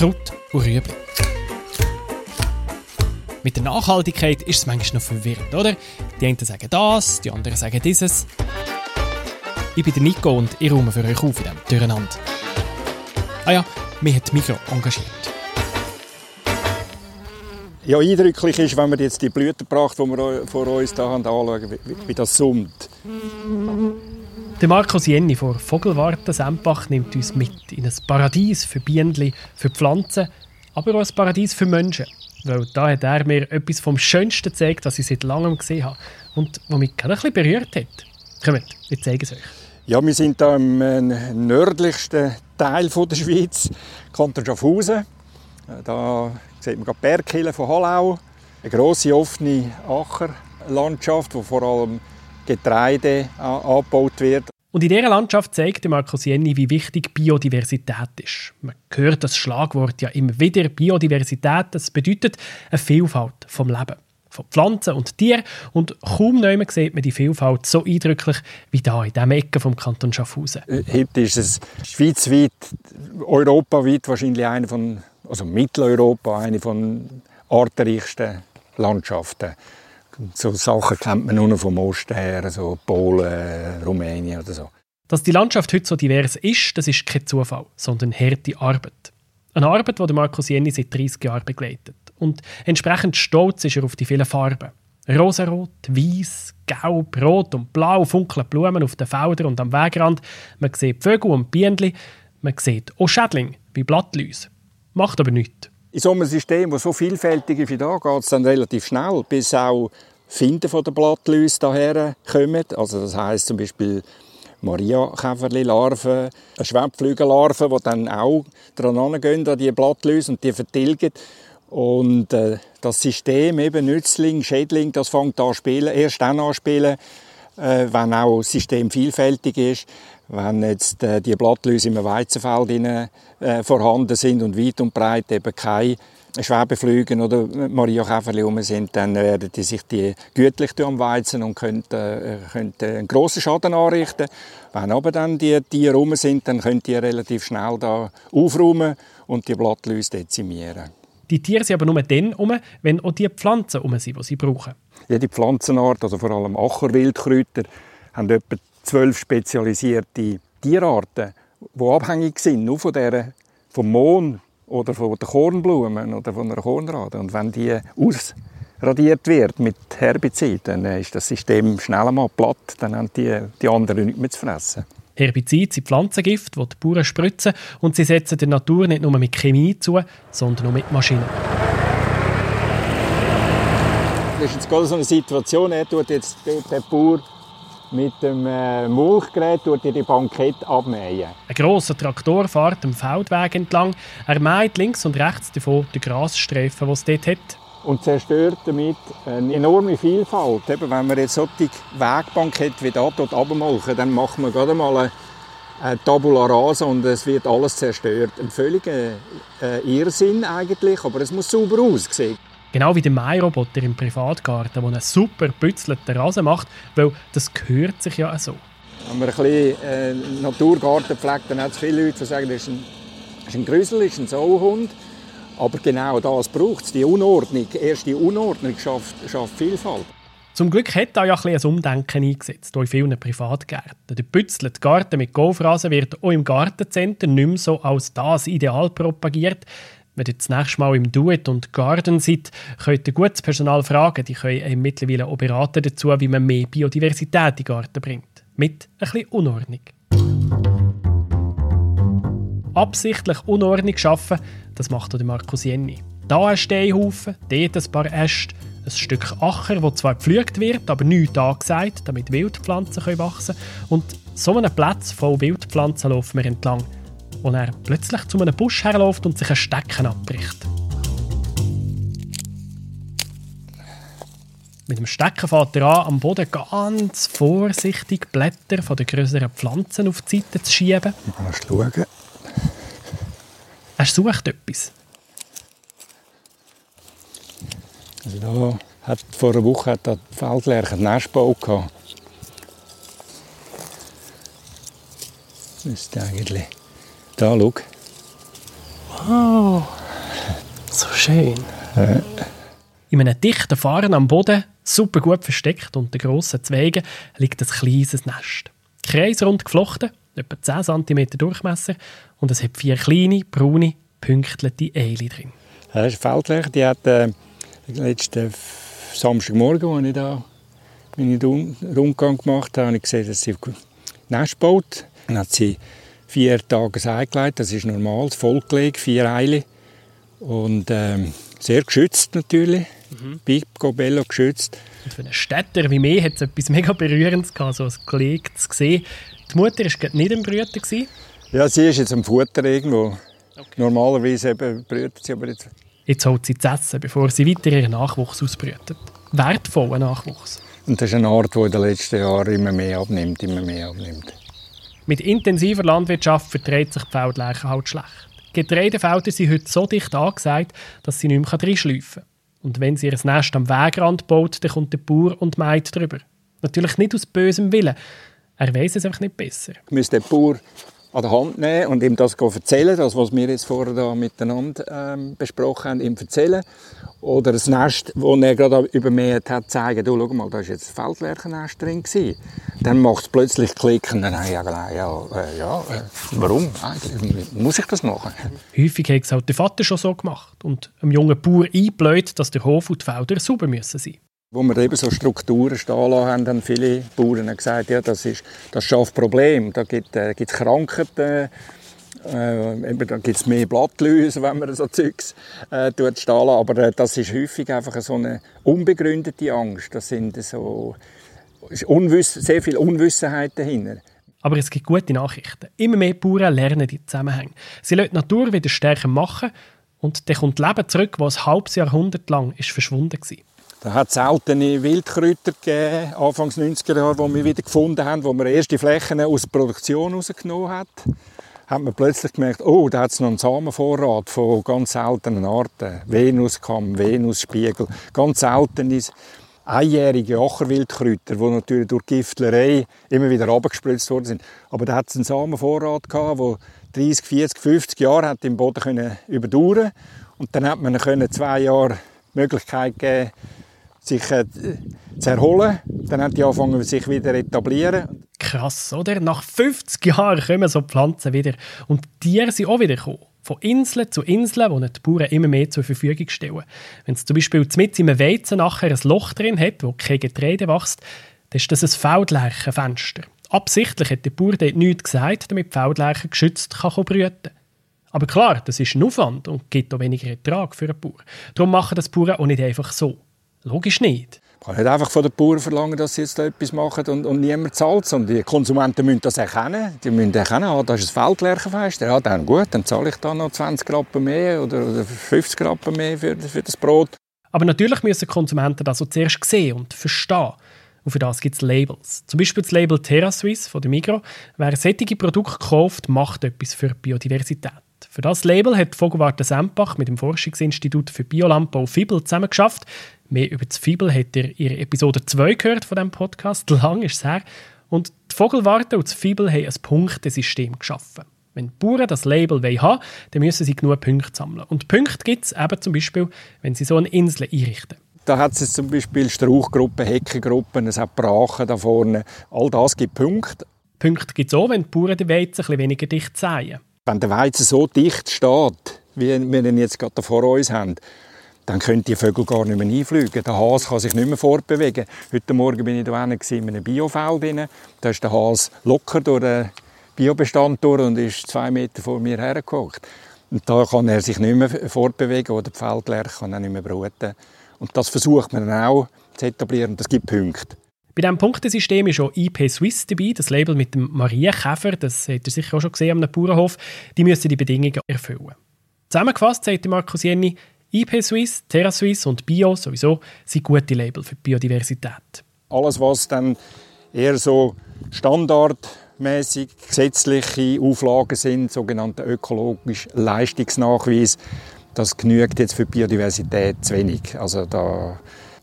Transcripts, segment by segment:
Kraut und Rüebli. Mit der Nachhaltigkeit ist es manchmal noch verwirrend, oder? Die einen sagen das, die anderen sagen dieses. Ich bin der Nico und ich räume für euch auf in diesem Durcheinander. Ah ja, mich hat Mikro engagiert. Ja, eindrücklich ist, wenn wir jetzt die Blütenpracht, die wir vor uns hier haben, anschauen, wie, wie das summt. Der Markus Jenny von Vogelwarte Sempach nimmt uns mit in ein Paradies für Bienen, für Pflanzen, aber auch ein Paradies für Menschen. Weil da hat er mir etwas vom Schönsten gezeigt, was ich seit langem gesehen habe und was mich gerade ein bisschen berührt hat. Kommt, ich zeige es euch. Ja, wir sind hier im äh, nördlichsten Teil der Schweiz, Kanton Schaffhausen. Da sieht man die Bergkille von Hallau, eine grosse offene Ackerlandschaft, wo vor allem Getreide angebaut wird. Und in dieser Landschaft zeigt Markus Jenny, wie wichtig Biodiversität ist. Man hört das Schlagwort ja immer wieder. Biodiversität, das bedeutet eine Vielfalt vom Leben. Von Pflanzen und Tieren. Und kaum neu sieht man die Vielfalt so eindrücklich wie hier in diesem Ecke vom Kanton Schaffhausen. Heute ist es schweizweit, europaweit wahrscheinlich eine von, also Mitteleuropa, eine von artenreichsten Landschaften. So Sachen kennt man nur noch vom Osten her, so Polen, Rumänien oder so. Dass die Landschaft heute so divers ist, das ist kein Zufall, sondern harte Arbeit. Eine Arbeit, die Markus Jenny seit 30 Jahren begleitet. Und entsprechend stolz ist er auf die vielen Farben. Rosarot, weiß, gelb, rot und blau funkeln Blumen auf den Feldern und am Wegrand. Man sieht Vögel und Bienen. Man sieht auch Schädlinge wie Blattläuse. Macht aber nichts. In so einem System, das so vielfältig ist wie da, geht es dann relativ schnell, bis auch Finden von der Blattläuse daher kommen. Also das heißt zum Beispiel Maria-Käferli-Larven, Schwebflügellarven, die dann auch dran gehen an die Blattläuse und die vertilgen. Und äh, das System, eben Nützling, Schädling, das fängt an spielen, erst dann an spielen, äh, wenn auch das System vielfältig ist. Wenn jetzt äh, die Blattläuse im Weizenfeld rein, äh, vorhanden sind und weit und breit eben keine Schwebeflüge oder Maria Käferli rum sind, dann werden die sich die gütlich am Weizen und können, äh, können einen grossen Schaden anrichten. Wenn aber dann die Tiere rum sind, dann können die relativ schnell da aufräumen und die Blattläuse dezimieren. Die Tiere sind aber nur dann um, wenn auch die Pflanzen um sind, die sie brauchen. Jede Pflanzenart, also vor allem Ackerwildkräuter, haben etwa zwölf spezialisierte Tierarten, die abhängig sind nur von der, vom Mond oder von den Kornblumen oder von einer Kornrade. Und wenn die ausradiert wird mit Herbizid, dann ist das System schnell einmal platt, dann haben die, die anderen nichts mehr zu fressen. Herbizide sind Pflanzengift, die die Bauern spritzen und sie setzen der Natur nicht nur mit Chemie zu, sondern auch mit Maschinen. Das ist jetzt gerade so eine Situation, er tut jetzt der Bauer mit dem äh, Mulchgerät tut die Bankett abmähen. Ein grosser Traktor fährt am Feldweg entlang. Er mäht links und rechts davon die Grasstreifen, die es dort hat. Und zerstört damit eine enorme Vielfalt. Eben, wenn wir jetzt solche Wegbankett wie hier abmulchen, dann machen wir gerade mal eine, eine Tabula rasa und es wird alles zerstört. Ein völliger äh, Irrsinn eigentlich, aber es muss sauber aussehen. Genau wie der Mähroboter im Privatgarten, der einen super bützelten Rasen macht, weil das gehört sich ja so. Wenn man ein bisschen äh, Naturgarten pflegt, dann hat es viele Leute, die sagen, das ist ein, das ist ein Grüssel, das ist ein Sauhund. Aber genau das braucht es, die Unordnung. Erst die Unordnung schafft, schafft Vielfalt. Zum Glück hat da ja ein, ein Umdenken eingesetzt, auch in vielen Privatgärten. Der bützelt Garten mit Golfrasen wird auch im Gartencenter nicht mehr so als das Ideal propagiert. Wenn ihr das nächste Mal im Duet und Garden seid, könnt ihr gutes Personal fragen. Die können mittlerweile auch beraten dazu, wie man mehr Biodiversität in den Garten bringt. Mit ein bisschen Unordnung. Absichtlich Unordnung schaffen, das macht auch Markus Jenny. Da ein Steinhaufen, dort ein paar Äste, ein Stück Acher, wo zwar gepflügt wird, aber nichts angesagt, damit Wildpflanzen wachsen können. Und so einen Platz voll Wildpflanzen laufen wir entlang – wo er plötzlich zu einem Busch herläuft und sich ein Stecken abbricht. Mit dem Stecken fährt er an, am Boden ganz vorsichtig Blätter von den größeren Pflanzen auf die Seite zu schieben. Mal schauen. Er sucht etwas. Also da hat, vor einer Woche hat der Feldlerch einen Nestbau gehabt. Müsste eigentlich da, schau. Oh, so schön. Ja. In einem dichten Fahren am Boden, super gut versteckt unter grossen Zweigen, liegt ein kleines Nest. Kreisrund geflochten, etwa 10 cm Durchmesser und es hat vier kleine, braune, pünktliche Eile drin. Das ist eine Feldfläche, die hat äh, letzten Samstagmorgen, als ich da meinen Rundgang gemacht habe, habe ich gesehen, dass sie Nest baut. Dann hat sie vier Tage eingelegt, das ist normal, vollgelegt, vier Eile. Und ähm, sehr geschützt natürlich, mhm. Picobello geschützt. Und für einen Städter wie mir hat es etwas mega Berührendes gehabt, so ein Gelegt zu sehen. Die Mutter war nicht im Brüten? Ja, sie ist jetzt am Futter irgendwo. Okay. Normalerweise brütet sie aber jetzt. Jetzt holt sie zu essen, bevor sie weiter ihren Nachwuchs ausbrütet. Wertvoller Nachwuchs. Und das ist eine Art, die in den letzten Jahren immer mehr abnimmt, immer mehr abnimmt. Mit intensiver Landwirtschaft verträgt sich die Feldleiche halt schlecht. Getreidefelder sind heute so dicht angesagt, dass sie nicht mehr reinschleifen kann. Und wenn sie ihr Nest am Wegrand baut, dann kommt der Bauer und meint drüber. Natürlich nicht aus bösem Willen. Er weiß es einfach nicht besser. Müsste der Bauer an der Hand nehmen und ihm das erzählen, das, was wir jetzt vorher da miteinander ähm, besprochen haben, ihm erzählen. Oder ein Nest, das er gerade übermäht hat, zeigen, du, schau mal, da war jetzt ein Feldlerchennest drin. Gewesen. Dann macht es plötzlich Klick und dann ich gedacht, ja, äh, ja äh, warum eigentlich? Muss ich das machen? Häufig hat es auch der Vater schon so gemacht und einem jungen Bauer eingebläut, dass der Hof und die Felder sauber müssen sein wo wir eben so Strukturen stehen lassen haben, haben viele Bauern gesagt, ja, das, ist, das schafft Probleme. Da gibt es äh, Krankheiten, äh, da gibt es mehr Blattläuse, wenn man so Zeugs äh, stehen Aber äh, das ist häufig einfach so eine unbegründete Angst. Das sind so Unwiss sehr viel Unwissenheit dahinter. Aber es gibt gute Nachrichten. Immer mehr Bauern lernen die Zusammenhänge. Sie lassen die Natur wieder stärker machen und dann kommt Leben zurück, das ein halbes Jahrhundert lang ist verschwunden war. Da hat es seltene Wildkräuter gegeben, Anfangs 90er Jahre, die wir wieder gefunden haben, wo man erste Flächen aus der Produktion rausgenommen hat. Hat man plötzlich gemerkt, oh, da hat es noch einen Samenvorrat von ganz seltenen Arten. Venuskamm, Venusspiegel, ganz seltenes einjährige Acherwildkräuter, die natürlich durch Giftlerei immer wieder abgespritzt worden sind. Aber da hat es einen Samenvorrat gehabt, der 30, 40, 50 Jahre hat im Boden überdauern und dann hat man können zwei Jahre die Möglichkeit gegeben, sich äh, zu erholen. Dann haben die angefangen, sich wieder etablieren. Krass, oder? Nach 50 Jahren kommen so Pflanzen wieder. Und die Tiere sind auch wieder gekommen. Von Insel zu Insel, wo die Bauern immer mehr zur Verfügung stellen. Wenn es zum Beispiel mit im Weizen nachher ein Loch drin hat, wo kein Getreide wächst, dann ist das ein Feldlerchenfenster. Absichtlich hat der Bauer dort nichts gesagt, damit die Feldlerche geschützt kann brüten kann. Aber klar, das ist ein Aufwand und gibt auch weniger Ertrag für einen Bauer. Darum machen das Bauern auch nicht einfach so. Logisch nicht. Man kann nicht einfach von den Bauern verlangen, dass sie jetzt etwas machen und, und niemand zahlt, sondern die Konsumenten müssen das erkennen. Die müssen erkennen, ah, das ist ein Feldlerchenfest. Ja, dann gut, dann zahle ich da noch 20 Rappen mehr oder, oder 50 Rappen mehr für, für das Brot. Aber natürlich müssen Konsumenten das auch zuerst sehen und verstehen. Und für das gibt es Labels. Zum Beispiel das Label TerraSuisse von der Migros. Wer solche Produkte kauft, macht etwas für Biodiversität. Für das Label hat Vogelwarte Sempach mit dem Forschungsinstitut für Biolandbau FIBEL zusammengeschafft. Mehr über das FIBEL hat ihr in Episode 2 gehört von diesem Podcast. Lang ist es her. Und die Vogelwarte und das FIBEL haben ein Punktesystem geschaffen. Wenn die Bauern das Label haben wollen, dann müssen sie genug Punkte sammeln. Und Punkte gibt es eben zum Beispiel, wenn sie so eine Insel einrichten. Da hat es zum Beispiel Strauchgruppen, Heckengruppen, es hat Brachen da vorne. All das gibt Punkte. Punkte gibt es auch, wenn die Bauern den Weizen ein weniger dicht säen. Wenn der Weizen so dicht steht, wie wir ihn jetzt gerade vor uns haben, dann können die Vögel gar nicht mehr einfliegen. Der Hase kann sich nicht mehr fortbewegen. Heute Morgen bin ich da in einem Biofeld. Da ist der Hase locker durch den Biobestand durch und ist zwei Meter vor mir hergeguckt. Und da kann er sich nicht mehr fortbewegen oder die Feldlerche kann er nicht mehr brüten. Und das versucht man dann auch zu etablieren. Das gibt Punkte. Bei diesem Punktesystem ist auch IP Swiss dabei, das Label mit dem Marienkäfer, das habt ihr sicher auch schon gesehen am Bauernhof, die müssen die Bedingungen erfüllen. Zusammengefasst sagt Markus Jenny, IP Swiss, Terra Swiss und Bio sowieso sind gute Label für die Biodiversität. Alles, was dann eher so standardmäßig gesetzliche Auflagen sind, sogenannte ökologisch Leistungsnachweis, das genügt jetzt für die Biodiversität zu wenig. Also da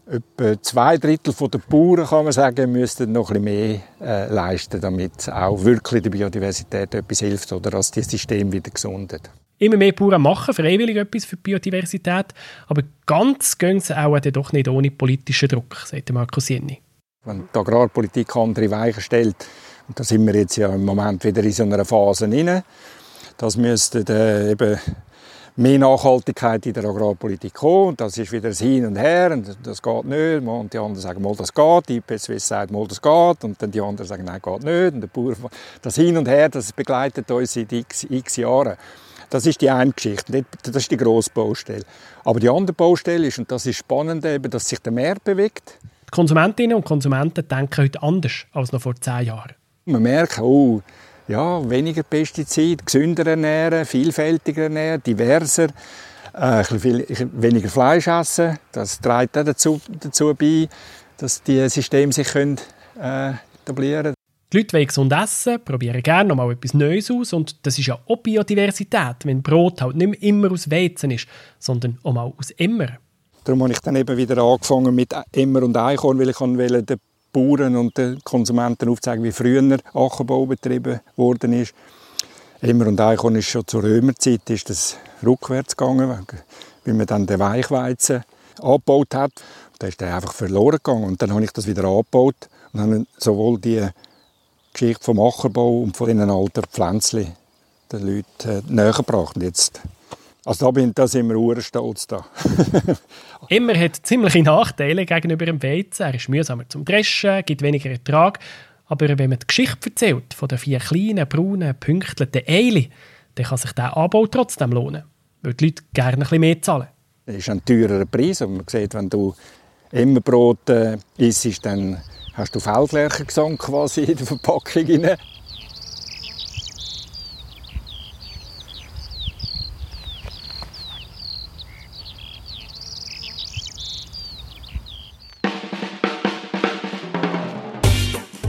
etwa zwei Drittel der Bauern, kann man sagen, müssten noch ein bisschen mehr äh, leisten, damit auch wirklich der Biodiversität etwas hilft oder dass das System wieder gesundet. Immer mehr Bauern machen freiwillig etwas für die Biodiversität, aber ganz gehen sie auch doch nicht ohne politischen Druck, sagt Markus Jenny. Wenn die Agrarpolitik andere Weichen stellt, und da sind wir jetzt ja im Moment wieder in so einer Phase rein, das müsste äh, eben mehr Nachhaltigkeit in der Agrarpolitik kommen. Und das ist wieder ein Hin und Her. Und das geht nicht. Und die anderen sagen, mal, das geht. Die IP Swiss sagt, mal, das geht. Und dann die anderen sagen, nein, geht nicht. Und der Bauer, das Hin und Her, das begleitet uns seit x, x Jahren. Das ist die eine Geschichte, das ist die grosse Baustelle. Aber die andere Baustelle ist, und das ist spannend, eben, dass sich der Markt bewegt. Die Konsumentinnen und Konsumenten denken heute anders als noch vor zehn Jahren. Man merkt, oh, ja, weniger Pestizide, gesünder ernähren, vielfältiger ernähren, diverser, äh, viel, weniger Fleisch essen. Das trägt auch dazu, dazu bei, dass die Systeme sich können, äh, etablieren können. Die Leute wollen gesund essen, probieren gerne noch mal etwas Neues aus und das ist ja auch Biodiversität, wenn Brot halt nicht immer aus Weizen ist, sondern auch mal aus Emmer. Darum habe ich dann eben wieder angefangen mit Emmer und Eichhorn, weil ich den Bauern und den Konsumenten aufzeigen, wie früher Ackerbau betrieben worden ist. Emmer und Eichhorn ist schon zur Römerzeit ist das rückwärts gegangen, weil man dann den Weichweizen abgebaut hat. Da ist der einfach verloren gegangen und dann habe ich das wieder angebaut und habe sowohl die Geschichte vom Ackerbau und von diesen alten Pflänzchen den Leuten äh, näher gebracht. Und jetzt also da, bin, da sind wir stolz da. Immer hat ziemliche Nachteile gegenüber dem Weizen. Er ist mühsamer zum Dreschen, gibt weniger Ertrag. Aber wenn man die Geschichte erzählt von den vier kleinen, braunen, pünktlichen Eilen, dann kann sich der Anbau trotzdem lohnen. Weil die Leute gerne ein bisschen mehr zahlen. Das ist ein teurer Preis. Aber man sieht, wenn du immer Brot äh, isst, dann hast du Feldflächengesang quasi in der Verpackung. Rein.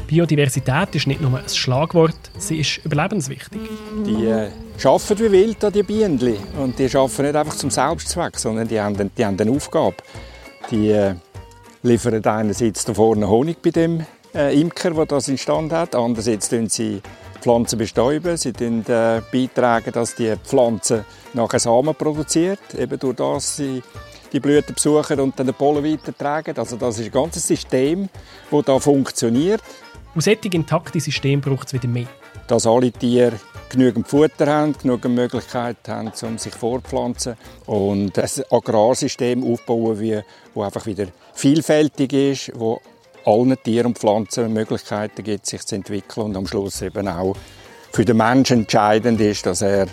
Biodiversität ist nicht nur ein Schlagwort, sie ist überlebenswichtig. Die äh, arbeiten wie wild an die Bienen. Und die arbeiten nicht einfach zum Selbstzweck, sondern die haben, die haben eine Aufgabe. Die äh, liefern einerseits da vorne Honig bei dem äh, Imker, der das in Stand hat. Andererseits tun sie Pflanzen bestäuben. Sie tun, äh, beitragen, dass die Pflanze nachher Samen produziert. Eben durch das sie die Blüten besuchen und dann den Pollen weitertragen. Also das ist ein ganzes System, das da funktioniert. Und solche intakte System braucht es wieder mehr. Dass alle Tiere genügend Futter haben, genügend Möglichkeiten haben, um sich fortpflanzen und ein Agrarsystem aufbauen, wie, wo einfach wieder vielfältig ist, wo allen Tieren und Pflanzen Möglichkeiten gibt, sich zu entwickeln und am Schluss eben auch für den Menschen entscheidend ist, dass er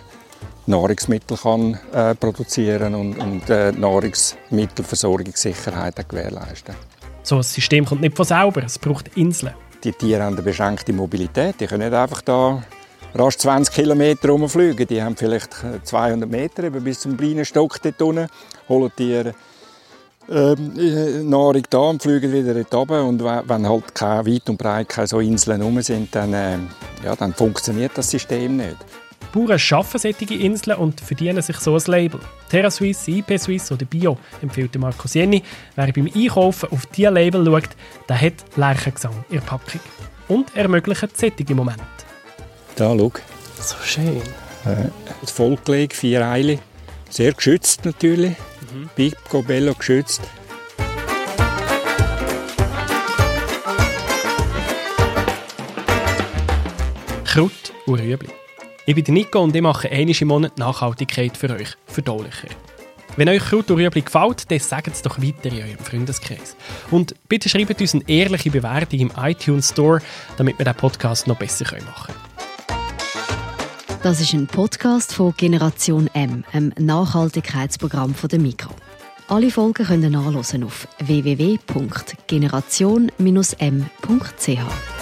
Nahrungsmittel kann, äh, produzieren und, und äh, Nahrungsmittelversorgungssicherheit gewährleisten. So ein System kommt nicht von selber, es braucht Inseln. Die Tiere haben eine beschränkte Mobilität. Die können nicht einfach da rasch 20 Kilometer rumfliegen. Die haben vielleicht 200 Meter bis zum kleinen Stock dort unten, holen die ähm, Nahrung da und fliegen wieder dort runter. Und wenn halt keine, weit und breit keine so Inseln rum sind, dann, äh, ja, dann funktioniert das System nicht. Bauern schaffen solche Inseln und verdienen sich so ein Label. Terra Suisse, IP Suisse oder Bio empfiehlt Marco Sieni. Wer beim Einkaufen auf diese Label schaut, der hat Lerchengesang in der Packung. Und ermöglicht solche Momente. Da, schau. So schön. Äh, das Vollgelegt, vier Eile. Sehr geschützt natürlich. Mhm. Pico Bello geschützt. Kraut und Rüebli. Ich bin Nico und ich mache einmal im Monat Nachhaltigkeit für euch verdaulicher. Wenn euch Kraut gefällt, dann sagt es doch weiter in eurem Freundeskreis. Und bitte schreibt uns eine ehrliche Bewertung im iTunes Store, damit wir den Podcast noch besser machen können. Das ist ein Podcast von Generation M, einem Nachhaltigkeitsprogramm von der Mikro. Alle Folgen können nachlesen auf www.generation-m.ch.